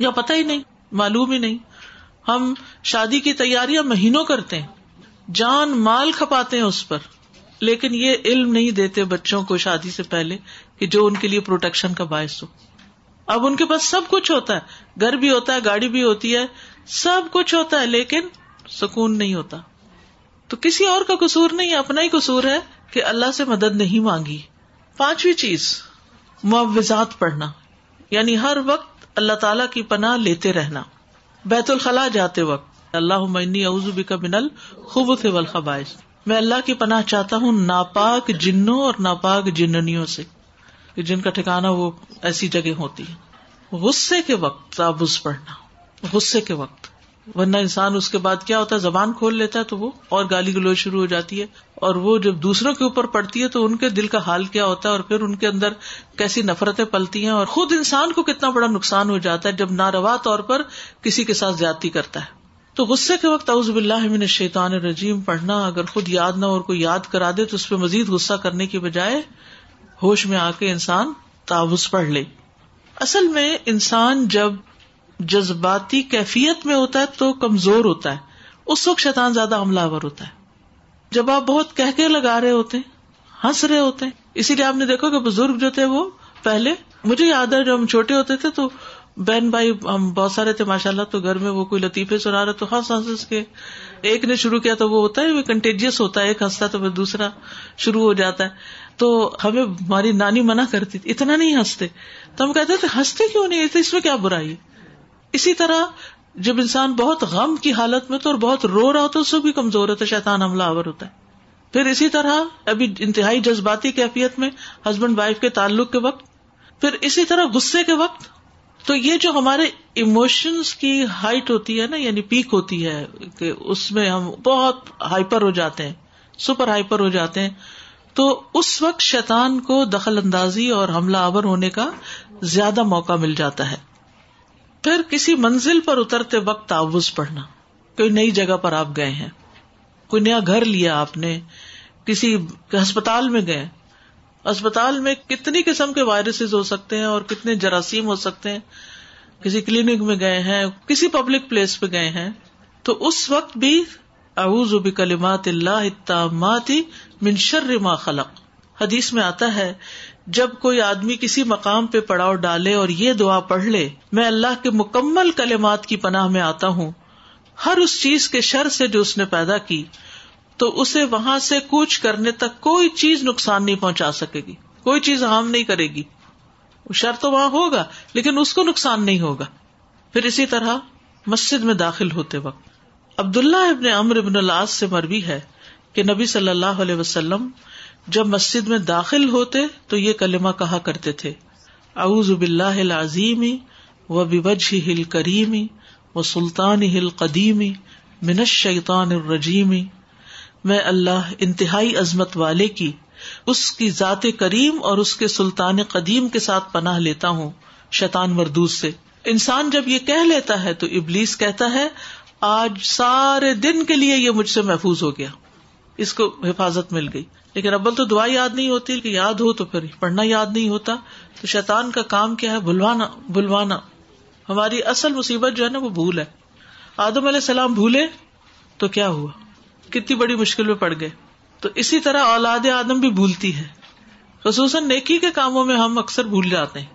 یا پتہ ہی نہیں، معلوم ہی نہیں۔ ہم شادی کی تیاریاں مہینوں کرتے ہیں، جان مال کھپاتے ہیں اس پر، لیکن یہ علم نہیں دیتے بچوں کو شادی سے پہلے کہ جو ان کے لیے پروٹیکشن کا باعث ہو۔ اب ان کے پاس سب کچھ ہوتا ہے، گھر بھی ہوتا ہے، گاڑی بھی ہوتی ہے، سب کچھ ہوتا ہے، لیکن سکون نہیں ہوتا۔ تو کسی اور کا قصور نہیں، اپنا ہی قصور ہے کہ اللہ سے مدد نہیں مانگی۔ پانچویں چیز معوضات پڑھنا۔ یعنی ہر وقت اللہ تعالی کی پناہ لیتے رہنا۔ بیت الخلاء جاتے وقت اللہ عمنی اعوذ کا بنل خوب تھے والخبائش میں اللہ کی پناہ چاہتا ہوں ناپاک جنوں اور ناپاک جننیوں سے۔ جن کا ٹھکانا وہ ایسی جگہ ہوتی۔ ہے غصے کے وقت تابوز پڑھنا۔ غصے کے وقت۔ ورنہ انسان اس کے بعد کیا ہوتا ہے؟ زبان کھول لیتا ہے تو وہ اور گالی گلوچ شروع ہو جاتی ہے۔ اور وہ جب دوسروں کے اوپر پڑتی ہے تو ان کے دل کا حال کیا ہوتا ہے اور پھر ان کے اندر کیسی نفرتیں پلتی ہیں اور خود انسان کو کتنا بڑا نقصان ہو جاتا ہے جب ناروا طور پر کسی کے ساتھ زیادتی کرتا ہے۔ تو غصے کے وقت اعوذ باللہ من الشیطان الرجیم پڑھنا، اگر خود یاد نہ اور کوئی یاد کرا دے تو اس پہ مزید غصہ کرنے کی بجائے ہوش میں آ کے انسان تعوض پڑھ لے۔ اصل میں انسان جب جذباتی کیفیت میں ہوتا ہے تو کمزور ہوتا ہے۔ اس وقت شیطان زیادہ حملہ آور ہوتا ہے۔ جب آپ بہت کہہ کے لگا رہے ہوتے ہیں ہنس رہے ہوتے ہیں اسی لیے آپ نے دیکھا کہ بزرگ جو تھے وہ پہلے، مجھے یاد ہے جب ہم چھوٹے ہوتے تھے تو بہن بھائی ہم بہت سارے تھے ماشاء اللہ تو گھر میں وہ کوئی لطیفے سنا رہے تو ہنس ہنس کے ایک نے شروع کیا تو وہ ہوتا ہے، وہ کنٹیجیس ہوتا ہے، ایک ہنستا تو پھر دوسرا شروع ہو جاتا ہے۔ تو ہمیں ہماری نانی منع کرتی تھی، اتنا نہیں ہنستے۔ تو ہم کہتے تھے، ہنستے کیوں نہیں؟ اس میں کیا برائی اسی طرح جب انسان بہت غم کی حالت میں تو اور بہت رو رہا ہوتا ہے، اس سے بھی کمزور ہوتا ہے، شیطان حملہ آور ہوتا ہے۔ پھر اسی طرح ابھی انتہائی جذباتی کیفیت میں ہسبینڈ وائف کے تعلق کے وقت، پھر اسی طرح غصے کے وقت، تو یہ جو ہمارے ایموشنس کی ہائٹ ہوتی ہے نا یعنی پیک ہوتی ہے، کہ اس میں ہم بہت ہائپر ہو جاتے ہیں سپر ہائپر ہو جاتے ہیں، تو اس وقت شیطان کو دخل اندازی اور حملہ آور ہونے کا زیادہ موقع مل جاتا ہے۔ پھر کسی منزل پر اترتے وقت تعوض پڑھنا۔ کوئی نئی جگہ پر آپ گئے ہیں۔ کوئی نیا گھر لیا آپ نے۔ کسی ہسپتال میں گئے۔ اسپتال میں کتنی قسم کے وائرسز ہو سکتے ہیں اور کتنے جراثیم ہو سکتے ہیں۔ کسی کلینک میں گئے ہیں، کسی پبلک پلیس پہ گئے ہیں۔ تو اس وقت بھی اعوذ بکلمات اللہ من شر ما خلق۔ حدیث میں آتا ہے، جب کوئی آدمی کسی مقام پہ پڑاؤ ڈالے اور یہ دعا پڑھ لے، میں اللہ کے مکمل کلمات کی پناہ میں آتا ہوں۔ ہر اس چیز کے شر سے جو اس نے پیدا کی، تو اسے وہاں سے کوچ کرنے تک کوئی چیز نقصان نہیں پہنچا سکے گی، کوئی چیز ہارم نہیں کرے گی۔ شر تو وہاں ہوگا، لیکن اس کو نقصان نہیں ہوگا۔ پھر اسی طرح مسجد میں داخل ہوتے وقت عبد اللہ ابن امر ابن اللہ سے مربی ہے کہ نبی صلی اللہ علیہ وسلم جب مسجد میں داخل ہوتے تو یہ کلمہ کہا کرتے تھے، اعوذ باللہ العظیم و بوجہ ہل کریمی و سلطان ہل قدیمی من الشیطان الرجیمی میں اللہ انتہائی عظمت والے کی، اس کی ذات کریم اور اس کے سلطان قدیم کے ساتھ پناہ لیتا ہوں، شیطان مردوس سے۔ انسان جب یہ کہہ لیتا ہے تو ابلیس کہتا ہے، آج سارے دن کے لیے یہ مجھ سے محفوظ ہو گیا۔ اس کو حفاظت مل گئی۔ لیکن ابل تو دعا یاد نہیں ہوتی کہ یاد ہو تو پھر پڑھنا یاد نہیں ہوتا۔ تو شیطان کا کام کیا ہے؟ بلوانا بلوانا ہماری اصل مصیبت جو ہے نا، وہ بھول ہے۔ آدم علیہ السلام بھولے تو کیا ہوا؟ کتنی بڑی مشکل میں پڑ گئے۔ تو اسی طرح اولاد آدم بھی بھولتی ہے۔ خصوصاً نیکی کے کاموں میں ہم اکثر بھول جاتے ہیں۔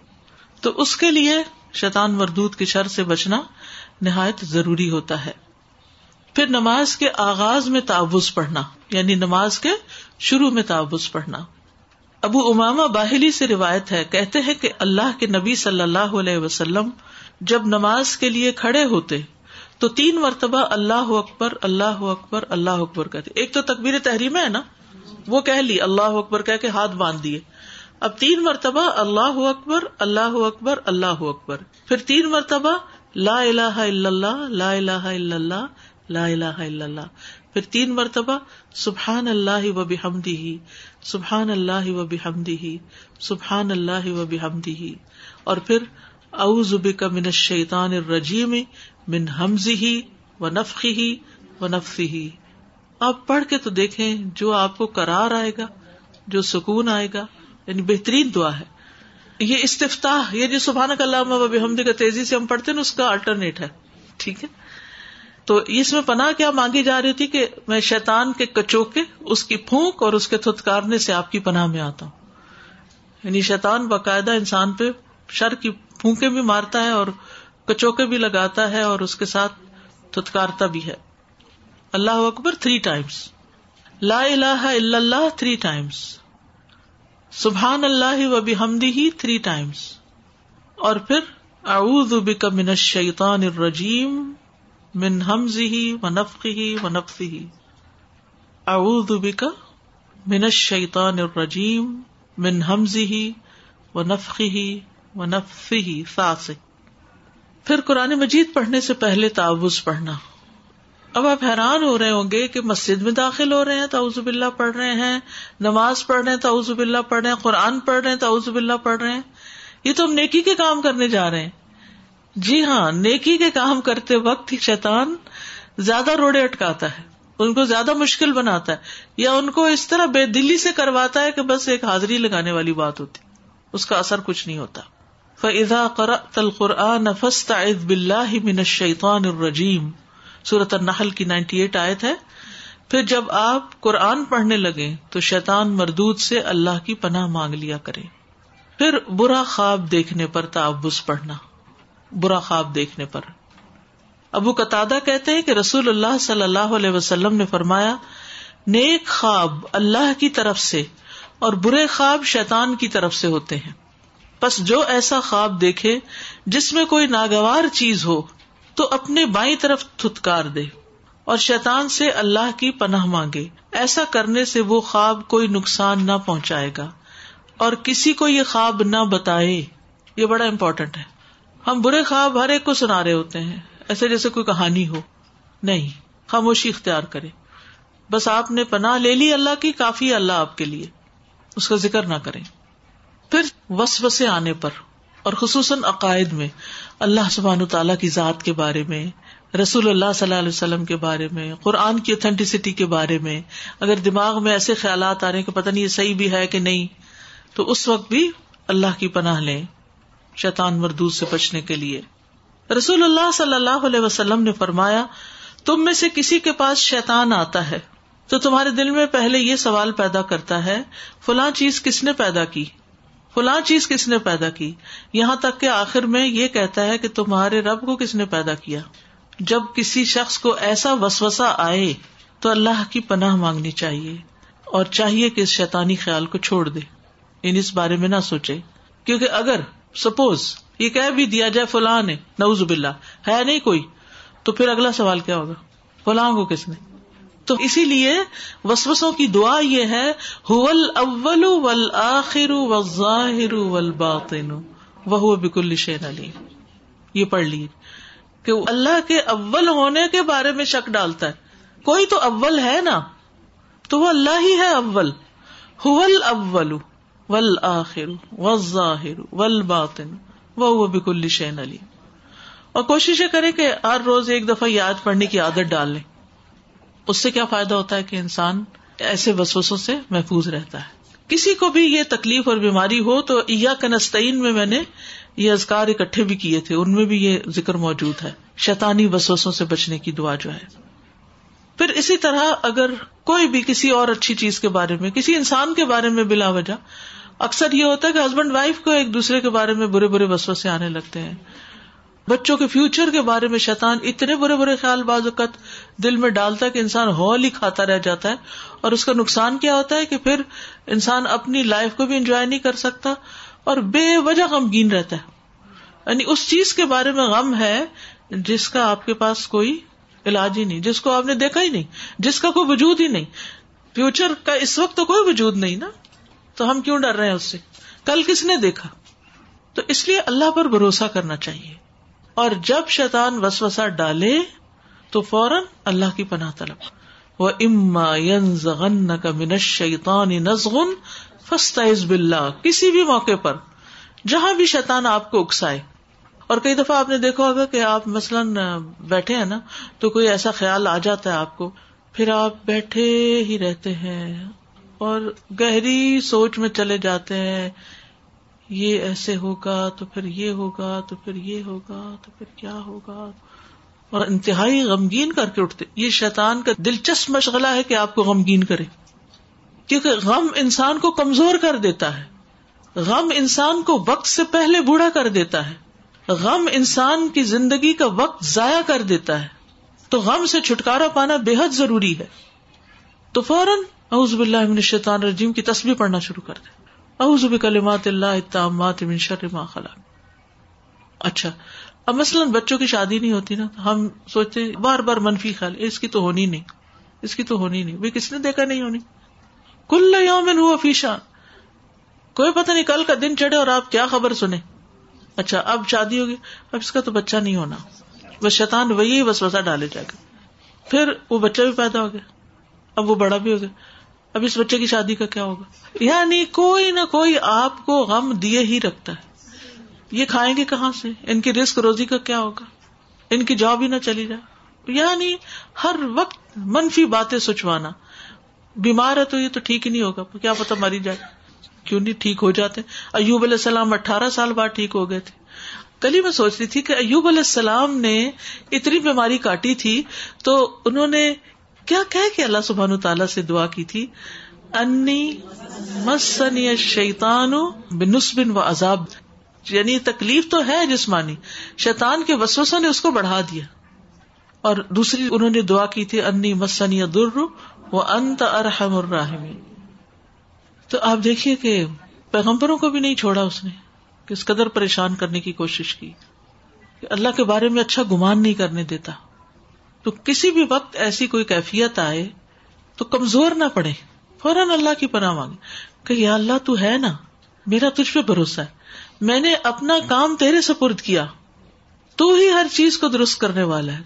تو اس کے لیے شیطان مردود کی شر سے بچنا نہایت ضروری ہوتا ہے۔ پھر نماز کے آغاز میں تعوض پڑھنا یعنی نماز کے شروع میں تعوض پڑھنا۔ ابو اماما باہلی سے روایت ہے، کہتے ہیں کہ اللہ کے نبی صلی اللہ علیہ وسلم جب نماز کے لیے کھڑے ہوتے، تو تین مرتبہ اللہ اکبر اللہ اکبر اللہ اکبر کہتے۔ ایک تو تقبیر تحریم ہے نا، وہ کہہ لی، اللہ اکبر کہہ کے ہاتھ باندھ دیے۔ اب تین مرتبہ اللہ اکبر اللہ اکبر اللہ اکبر۔ پھر تین مرتبہ لا الہ الا اللہ، لا الہ الا اللہ لا الہ الا اللہ۔ پھر تین مرتبہ سبحان اللہ و بحمدہ سبحان اللہ و بحمدہ سبحان اللہ و بحمدہ۔ اور پھر اعوذ بک من الشیطان الرجیم، من حمزی ہی و نفقی ہی و نفسی ہی آپ پڑھ کے تو دیکھیں جو آپ کو کرار آئے گا، جو سکون آئے گا یعنی بہترین دعا ہے۔ یہ استفتا یہ جو سبحان اللہ حمد کا تیزی سے ہم پڑھتے ہیں، اس کا الٹرنیٹ ہے۔ ٹھیک ہے؟ تو اس میں پناہ کیا مانگی جا رہی تھی کہ میں شیتان کے کچوکے، اس کی پھونک اور اس کے تھتکارنے سے آپ کی پناہ میں آتا ہوں۔ یعنی شیتان باقاعدہ انسان پہ شر کی پھونکے بھی مارتا ہے اور کچوکے بھی لگاتا ہے اور اس کے ساتھ تھتکارتا بھی ہے۔ اللہ اکبر تھری ٹائمس لا الہ الا اللہ تھری ٹائمس سبحان اللہ و بحمدی ہی تھری ٹائمس اور پھر اعوذ بک من الشیطان الرجیم۔ من حمزه ونفخه ونفثه. اعوذ بک من الشیطان الرجیم من حمزه ونفخه ونفثه. ساسک پھر قرآن مجید پڑھنے سے پہلے تعوض پڑھنا. اب آپ حیران ہو رہے ہوں گے کہ مسجد میں داخل ہو رہے ہیں، تعوذ باللہ پڑھ رہے ہیں، نماز پڑھ رہے ہیں، تعوذ باللہ پڑھ رہے ہیں، قرآن پڑھ رہے ہیں، تعوذ باللہ پڑھ رہے ہیں. یہ تو ہم نیکی کے کام کرنے جا رہے ہیں۔ جی ہاں نیکی کے کام کرتے وقت شیطان زیادہ روڑے اٹکاتا ہے، ان کو زیادہ مشکل بناتا ہے، یا ان کو اس طرح بے دلی سے کرواتا ہے کہ بس ایک حاضری لگانے والی بات ہوتی، اس کا اثر کچھ نہیں ہوتا۔ فضا قرأت القرآن فاستعذ باللہ من الشیطان الرجیم صورت النحل کی نائنٹی ایٹ آیت ہے۔ پھر جب آپ قرآن پڑھنے لگے تو شیطان مردود سے اللہ کی پناہ مانگ لیا کرے۔ پھر برا خواب دیکھنے پر تعبس پڑھنا۔ برا خواب دیکھنے پر۔ ابو قطع کہتے ہیں کہ رسول اللہ صلی اللہ علیہ وسلم نے فرمایا، نیک خواب اللہ کی طرف سے اور برے خواب شیطان کی طرف سے ہوتے ہیں۔ بس جو ایسا خواب دیکھے جس میں کوئی ناگوار چیز ہو، تو اپنے بائیں طرف تھتکار دے اور شیطان سے اللہ کی پناہ مانگے۔ ایسا کرنے سے وہ خواب کوئی نقصان نہ پہنچائے گا اور کسی کو یہ خواب نہ بتائے۔ یہ بڑا امپورٹینٹ ہے۔ ہم برے خواب ہر ایک کو سنا رہے ہوتے ہیں۔ ایسے جیسے کوئی کہانی ہو۔ نہیں، خاموشی اختیار کرے۔ بس آپ نے پناہ لے لی اللہ کی، کافی اللہ آپ کے لیے۔ اس کا ذکر نہ کریں۔ پھر وس وسے آنے پر، اور خصوصاً عقائد میں، اللہ سبحان تعالیٰ کی ذات کے بارے میں، رسول اللہ صلی اللہ علیہ وسلم کے بارے میں، قرآن کی اوتھینٹسٹی کے بارے میں۔ اگر دماغ میں ایسے خیالات آ رہے ہیں کہ پتہ نہیں یہ صحیح بھی ہے کہ نہیں، تو اس وقت بھی اللہ کی پناہ لیں۔ شیطان مردود سے بچنے کے لیے۔ رسول اللہ صلی اللہ علیہ وسلم نے فرمایا، تم میں سے کسی کے پاس شیطان آتا ہے تو تمہارے دل میں پہلے یہ سوال پیدا کرتا ہے، فلاں چیز کس نے پیدا کی؟ فلاں چیز کس نے پیدا کی؟ یہاں تک کہ آخر میں یہ کہتا ہے کہ تمہارے رب کو کس نے پیدا کیا۔ جب کسی شخص کو ایسا وسوسا آئے تو اللہ کی پناہ مانگنی چاہیے اور چاہیے کہ اس شیطانی خیال کو چھوڑ دے۔ ان اس بارے میں نہ سوچے، کیونکہ اگر سپوز یہ کہہ بھی دیا جائے فلاں نے نوز باللہ، ہے نہیں کوئی۔ تو پھر اگلا سوال کیا ہوگا؟ فلاں کو کس نے؟ تو اسی لیے وسوسوں کی دعا یہ ہے اول ول و ظاہر باطن وہ بکل شین علی یہ پڑھ لی کہ اللہ کے اول ہونے کے بارے میں شک ڈالتا ہے۔ کوئی تو اول ہے نا، تو وہ اللہ ہی ہے اول۔ ہول اول ول آخر و ظاہر ول باطن وہ بکل شین علی اور کوشش یہ کرے کہ ہر روز ایک دفعہ یاد پڑھنے کی عادت ڈال لیں۔ اس سے کیا فائدہ ہوتا ہے کہ انسان ایسے وسوسوں سے محفوظ رہتا ہے۔ کسی کو بھی یہ تکلیف اور بیماری ہو تو یا کنستین میں میں نے یہ ازکار اکٹھے بھی کیے تھے۔ ان میں بھی یہ ذکر موجود ہے۔ شیطانی وسوسوں سے بچنے کی دعا جو ہے۔ پھر اسی طرح اگر کوئی بھی کسی اور اچھی چیز کے بارے میں، کسی انسان کے بارے میں بلا وجہ اکثر یہ ہوتا ہے کہ ہسبینڈ وائف کو ایک دوسرے کے بارے میں برے برے وسوسے آنے لگتے ہیں۔ بچوں کے فیوچر کے بارے میں شیطان اتنے برے برے خیال بعض اوقات دل میں ڈالتا ہے کہ انسان ہال ہی کھاتا رہ جاتا ہے اور اس کا نقصان کیا ہوتا ہے کہ پھر انسان اپنی لائف کو بھی انجوائے نہیں کر سکتا اور بے وجہ غمگین رہتا ہے۔ یعنی اس چیز کے بارے میں غم ہے جس کا آپ کے پاس کوئی علاج ہی نہیں، جس کو آپ نے دیکھا ہی نہیں، جس کا کوئی وجود ہی نہیں۔ فیوچر کا اس وقت تو کوئی وجود نہیں نا۔ تو ہم کیوں ڈر رہے ہیں اس سے؟ کل کس نے دیکھا؟ تو اس لیے اللہ پر بھروسہ کرنا چاہیے۔ اور جب شیطان وسوسا ڈالے، تو فوراً اللہ کی پناہ طلب۔ وہ اما ین کا منش شیطان نزغن فستا کسی بھی موقع پر، جہاں بھی شیطان آپ کو اکسائے۔ اور کئی دفعہ آپ نے دیکھا ہوگا کہ آپ مثلاً بیٹھے ہیں نا، تو کوئی ایسا خیال آ جاتا ہے آپ کو، پھر آپ بیٹھے ہی رہتے ہیں۔ اور گہری سوچ میں چلے جاتے ہیں، یہ ایسے ہوگا تو پھر یہ ہوگا، تو پھر یہ ہوگا، تو پھر کیا ہوگا؟ اور انتہائی غمگین کر کے اٹھتے، یہ شیطان کا دلچسپ مشغلہ ہے کہ آپ کو غمگین کرے، کیونکہ غم انسان کو کمزور کر دیتا ہے، غم انسان کو وقت سے پہلے بوڑھا کر دیتا ہے، غم انسان کی زندگی کا وقت ضائع کر دیتا ہے، تو غم سے چھٹکارا پانا بے حد ضروری ہے۔ تو فوراً اعوذ باللہ من الشیطان الرجیم کی تصویر پڑھنا شروع کر دیں۔ اعوذ بکلمات اللہ التامات من شر ما خلق۔ اچھا اب مثلاً بچوں کی شادی نہیں ہوتی نا، ہم سوچتے بار بار منفی خیال، اس کی تو ہونی نہیں، اس کی تو ہونی نہیں بھائی کس نے دیکھا نہیں ہونی؟ کل یوم ہوا فیشان کوئی پتہ نہیں کل کا دن چڑھے اور آپ کیا خبر سنے اچھا اب شادی ہوگی، اب اس کا تو بچہ نہیں ہونا۔ وہ شیطان وہی بس وسا ڈالے جائے گا۔ پھر وہ بچہ بھی پیدا ہو گیا، اب وہ بڑا بھی ہو گیا۔ اب اس بچے کی شادی کا کیا ہوگا؟ یعنی کوئی نہ کوئی آپ کو غم دیے ہی رکھتا ہے۔ یہ کھائیں گے کہاں سے؟ ان کی رسک روزی کا کیا ہوگا؟ ان کی جاب ہی نہ چلی جائے۔ یعنی ہر وقت منفی باتیں سچوانا بیمار ہے تو یہ تو ٹھیک ہی نہیں ہوگا۔ کیا پتا مری جائے۔ کیوں نہیں ٹھیک ہو جاتے؟ ایوب علیہ السلام اٹھارہ سال بعد ٹھیک ہو گئے تھے۔ کل ہی میں سوچ رہی تھی کہ ایوب علیہ السلام نے اتنی بیماری کاٹی تھی تو انہوں نے کیا کہ اللہ سبحان تعالیٰ سے دعا کی تھی؟ انی مسنی شیتان بنسبن و عذاب. یعنی تکلیف تو ہے جسمانی، شیطان کے وسوسوں نے اس کو بڑھا دیا۔ اور دوسری انہوں نے دعا کی تھی، انی مسنی در وہ انت ارحم الراحمین۔ تو آپ دیکھیے کہ پیغمبروں کو بھی نہیں چھوڑا اس نے کس قدر پریشان کرنے کی کوشش کی۔ کہ اللہ کے بارے میں اچھا گمان نہیں کرنے دیتا۔ تو کسی بھی وقت ایسی کوئی کیفیت آئے تو کمزور نہ پڑے، فوراً اللہ کی پناہ مانگے، کہ یا اللہ تو ہے نا، میرا تجھ پہ بھروسہ ہے، میں نے اپنا کام تیرے سپرد کیا، تو ہی ہر چیز کو درست کرنے والا ہے۔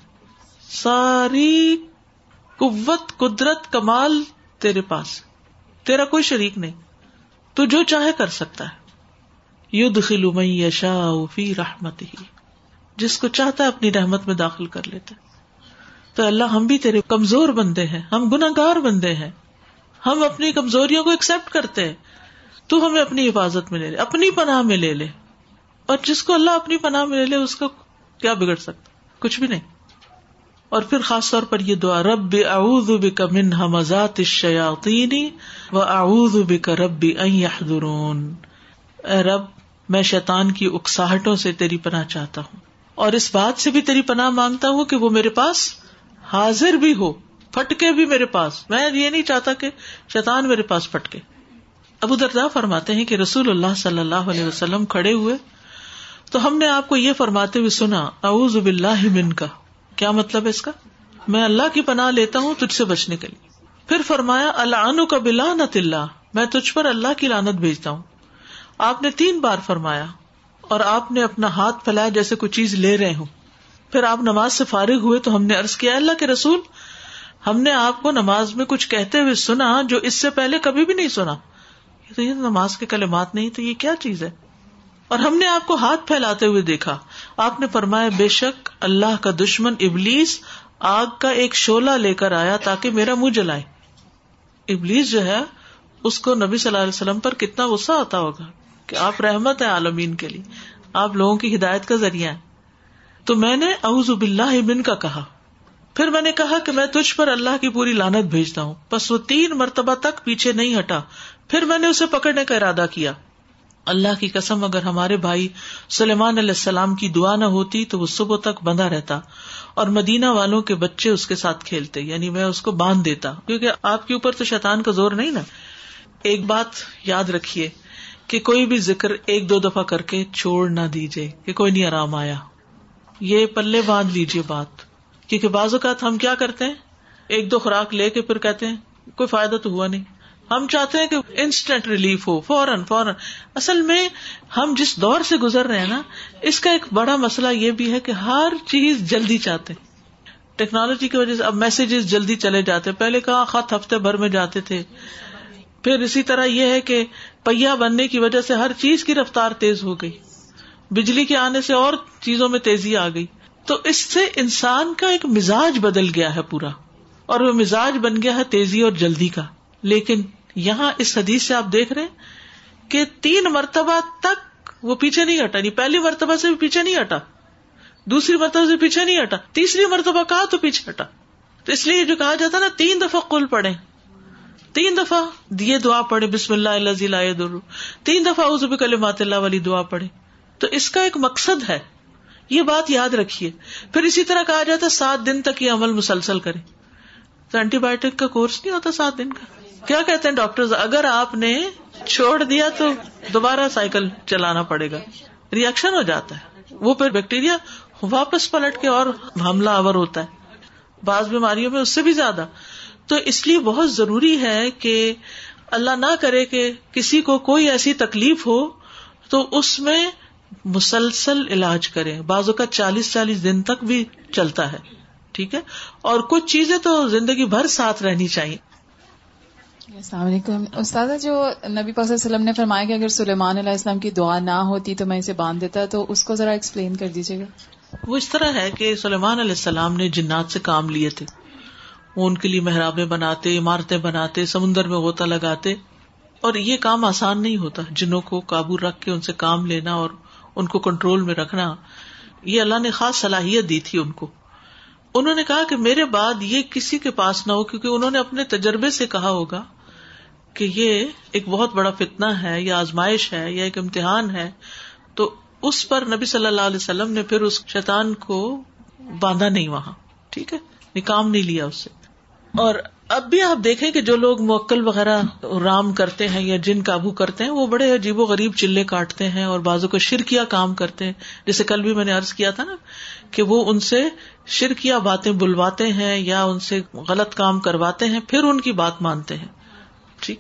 ساری قوت، قدرت، کمال تیرے پاس تیرا کوئی شریک نہیں، تو جو چاہے کر سکتا ہے۔ یو خلو یشا فی رحمت ہی جس کو چاہتا ہے اپنی رحمت میں داخل کر لیتا تو اللہ ہم بھی تیرے کمزور بندے ہیں، ہم گناگار بندے ہیں۔ ہم اپنی کمزوریوں کو ایکسپٹ کرتے ہیں۔ تو ہمیں اپنی حفاظت میں لے لے، اپنی پناہ میں لے لے۔ اور جس کو اللہ اپنی پناہ میں لے لے، اس کو کیا بگڑ سکتا؟ کچھ بھی نہیں۔ اور پھر خاص طور پر یہ دعا، رب اعوذ بک من حمزات الشیاطین و اعوذ بک رب ان یحضرون۔ اے رب، میں شیطان کی اکساہٹوں سے تیری پناہ چاہتا ہوں۔ اور اس بات سے بھی تیری پناہ مانگتا ہوں کہ وہ میرے پاس حاضر بھی ہو، پھٹکے بھی میرے پاس۔ میں یہ نہیں چاہتا کہ شیطان میرے پاس پھٹکے۔ ابو دردا فرماتے ہیں کہ رسول اللہ صلی اللہ علیہ وسلم کھڑے ہوئے۔ تو ہم نے آپ کو یہ فرماتے ہوئے سنا، اعوذ باللہ من کا کیا مطلب ہے اس کا؟ میں اللہ کی پناہ لیتا ہوں تجھ سے بچنے کے لیے۔ پھر فرمایا اللہ کا بلا نت اللہ۔ میں تجھ پر اللہ کی لانت بھیجتا ہوں۔ آپ نے تین بار فرمایا اور آپ نے اپنا ہاتھ پھیلایا جیسے کوئی چیز لے رہے ہوں۔ پھر آپ نماز سے فارغ ہوئے تو ہم نے ارض کیا، اللہ کے رسول، ہم نے آپ کو نماز میں کچھ کہتے ہوئے سنا جو اس سے پہلے کبھی بھی نہیں سنا. تو یہ نماز کے کلمات نہیں، تو یہ کیا چیز ہے؟ اور ہم نے آپ کو ہاتھ پھیلاتے ہوئے دیکھا. آپ نے فرمایا، بے شک اللہ کا دشمن ابلیس آگ کا ایک شولہ لے کر آیا تاکہ میرا منہ جلائے. ابلیس جو ہے، اس کو نبی صلی اللہ علیہ وسلم پر کتنا غصہ آتا ہوگا کہ آپ رحمت ہے عالمین کے لیے. آپ لوگوں کی ہدایت کا ذریعہ ہے تو میں نے اعوذ باللہ ابن کا کہا۔ پھر میں نے کہا کہ میں تجھ پر اللہ کی پوری لانت بھیجتا ہوں۔ بس وہ تین مرتبہ تک پیچھے نہیں ہٹا۔ پھر میں نے اسے پکڑنے کا ارادہ کیا۔ اللہ کی قسم اگر ہمارے بھائی سلیمان علیہ السلام کی دعا نہ ہوتی تو وہ صبح تک بندھا رہتا اور مدینہ والوں کے بچے اس کے ساتھ کھیلتے۔ یعنی میں اس کو باندھ دیتا۔ کیونکہ آپ کے اوپر تو شیطان کا زور نہیں نا۔ ایک بات یاد رکھیے کہ کوئی بھی ذکر ایک دو دفعہ کر کے چھوڑ نہ دیجیے کہ کوئی نہیں آرام آیا۔ یہ پلے باندھ لیجیے بات۔ کیونکہ بعض اوقات ہم کیا کرتے ہیں؟ ایک دو خوراک لے کے پھر کہتے ہیں، کوئی فائدہ تو ہوا نہیں۔ ہم چاہتے ہیں کہ انسٹنٹ ریلیف ہو، فوراً فوراً۔ اصل میں ہم جس دور سے گزر رہے ہیں نا، اس کا ایک بڑا مسئلہ یہ بھی ہے کہ ہر چیز جلدی چاہتے ٹیکنالوجی کی وجہ سے اب میسجز جلدی چلے جاتے پہلے کہاں خط ہفتے بھر میں جاتے تھے۔ پھر اسی طرح یہ ہے کہ پہیا بننے کی وجہ سے ہر چیز کی رفتار تیز ہو گئی۔ بجلی کے آنے سے اور چیزوں میں تیزی آ گئی۔ تو اس سے انسان کا ایک مزاج بدل گیا ہے پورا۔ اور وہ مزاج بن گیا ہے تیزی اور جلدی کا۔ لیکن یہاں اس حدیث سے آپ دیکھ رہے ہیں کہ تین مرتبہ تک وہ پیچھے نہیں ہٹا۔ نہیں پہلی مرتبہ سے بھی پیچھے نہیں ہٹا۔ دوسری مرتبہ سے پیچھے نہیں ہٹا۔ تیسری مرتبہ کہا تو پیچھے ہٹا۔ تو اس لیے جو کہا جاتا نا، تین دفعہ کل پڑے تین دفعہ دیے دعا پڑے بسم اللہ اللہ تین دفعہ اس کلمات اللہ والی دعا پڑے تو اس کا ایک مقصد ہے۔ یہ بات یاد رکھیے۔ پھر اسی طرح کہا جاتا سات دن تک یہ عمل مسلسل کرے تو اینٹی بایوٹک کا کورس نہیں ہوتا سات دن کا؟ کیا کہتے ہیں ڈاکٹر اگر آپ نے چھوڑ دیا تو دوبارہ سائیکل چلانا پڑے گا۔ ریئیکشن ہو جاتا ہے۔ وہ پھر بیکٹیریا واپس پلٹ کے اور حملہ آور ہوتا ہے۔ بعض بیماریوں میں اس سے بھی زیادہ۔ تو اس لیے بہت ضروری ہے کہ اللہ نہ کرے کہ کسی کو کوئی ایسی تکلیف ہو تو اس میں مسلسل علاج کرے بازو کا چالیس چالیس دن تک بھی چلتا ہے۔ ٹھیک ہے؟ اور کچھ چیزیں تو زندگی بھر ساتھ رہنی چاہیے۔ السلام علیکم۔ استاد جو نبی پاک وسلم نے فرمایا کہ اگر سلیمان علیہ السلام کی دعا نہ ہوتی تو میں اسے باندھ دیتا تو اس کو ذرا ایکسپلین کر دیجیے گا۔ وہ اس طرح ہے کہ سلیمان علیہ السلام نے جنات سے کام لیے تھے۔ وہ ان کے لیے محرابیں بناتے عمارتیں بناتے سمندر میں غوطہ لگاتے۔ اور یہ کام آسان نہیں ہوتا۔ جنوں کو قابو رکھ کے ان سے کام لینا اور ان کو کنٹرول میں رکھنا، یہ اللہ نے خاص صلاحیت دی تھی ان کو۔ انہوں نے کہا کہ میرے بعد یہ کسی کے پاس نہ ہو، کیونکہ انہوں نے اپنے تجربے سے کہا ہوگا کہ یہ ایک بہت بڑا فتنا ہے، یا آزمائش ہے، یا ایک امتحان ہے۔ تو اس پر نبی صلی اللہ علیہ وسلم نے پھر اس شیطان کو باندھا نہیں وہاں، ٹھیک ہے؟ نکام نہیں لیا اس سے۔ اور اب بھی آپ دیکھیں کہ جو لوگ موکل وغیرہ رام کرتے ہیں یا جن قابو کرتے ہیں وہ بڑے عجیب و غریب چلے کاٹتے ہیں اور بازو کو شرکیا کام کرتے ہیں۔ جیسے کل بھی میں نے ارض کیا تھا نا کہ وہ ان سے شرکیا باتیں بلواتے ہیں یا ان سے غلط کام کرواتے ہیں، پھر ان کی بات مانتے ہیں۔ ٹھیک؟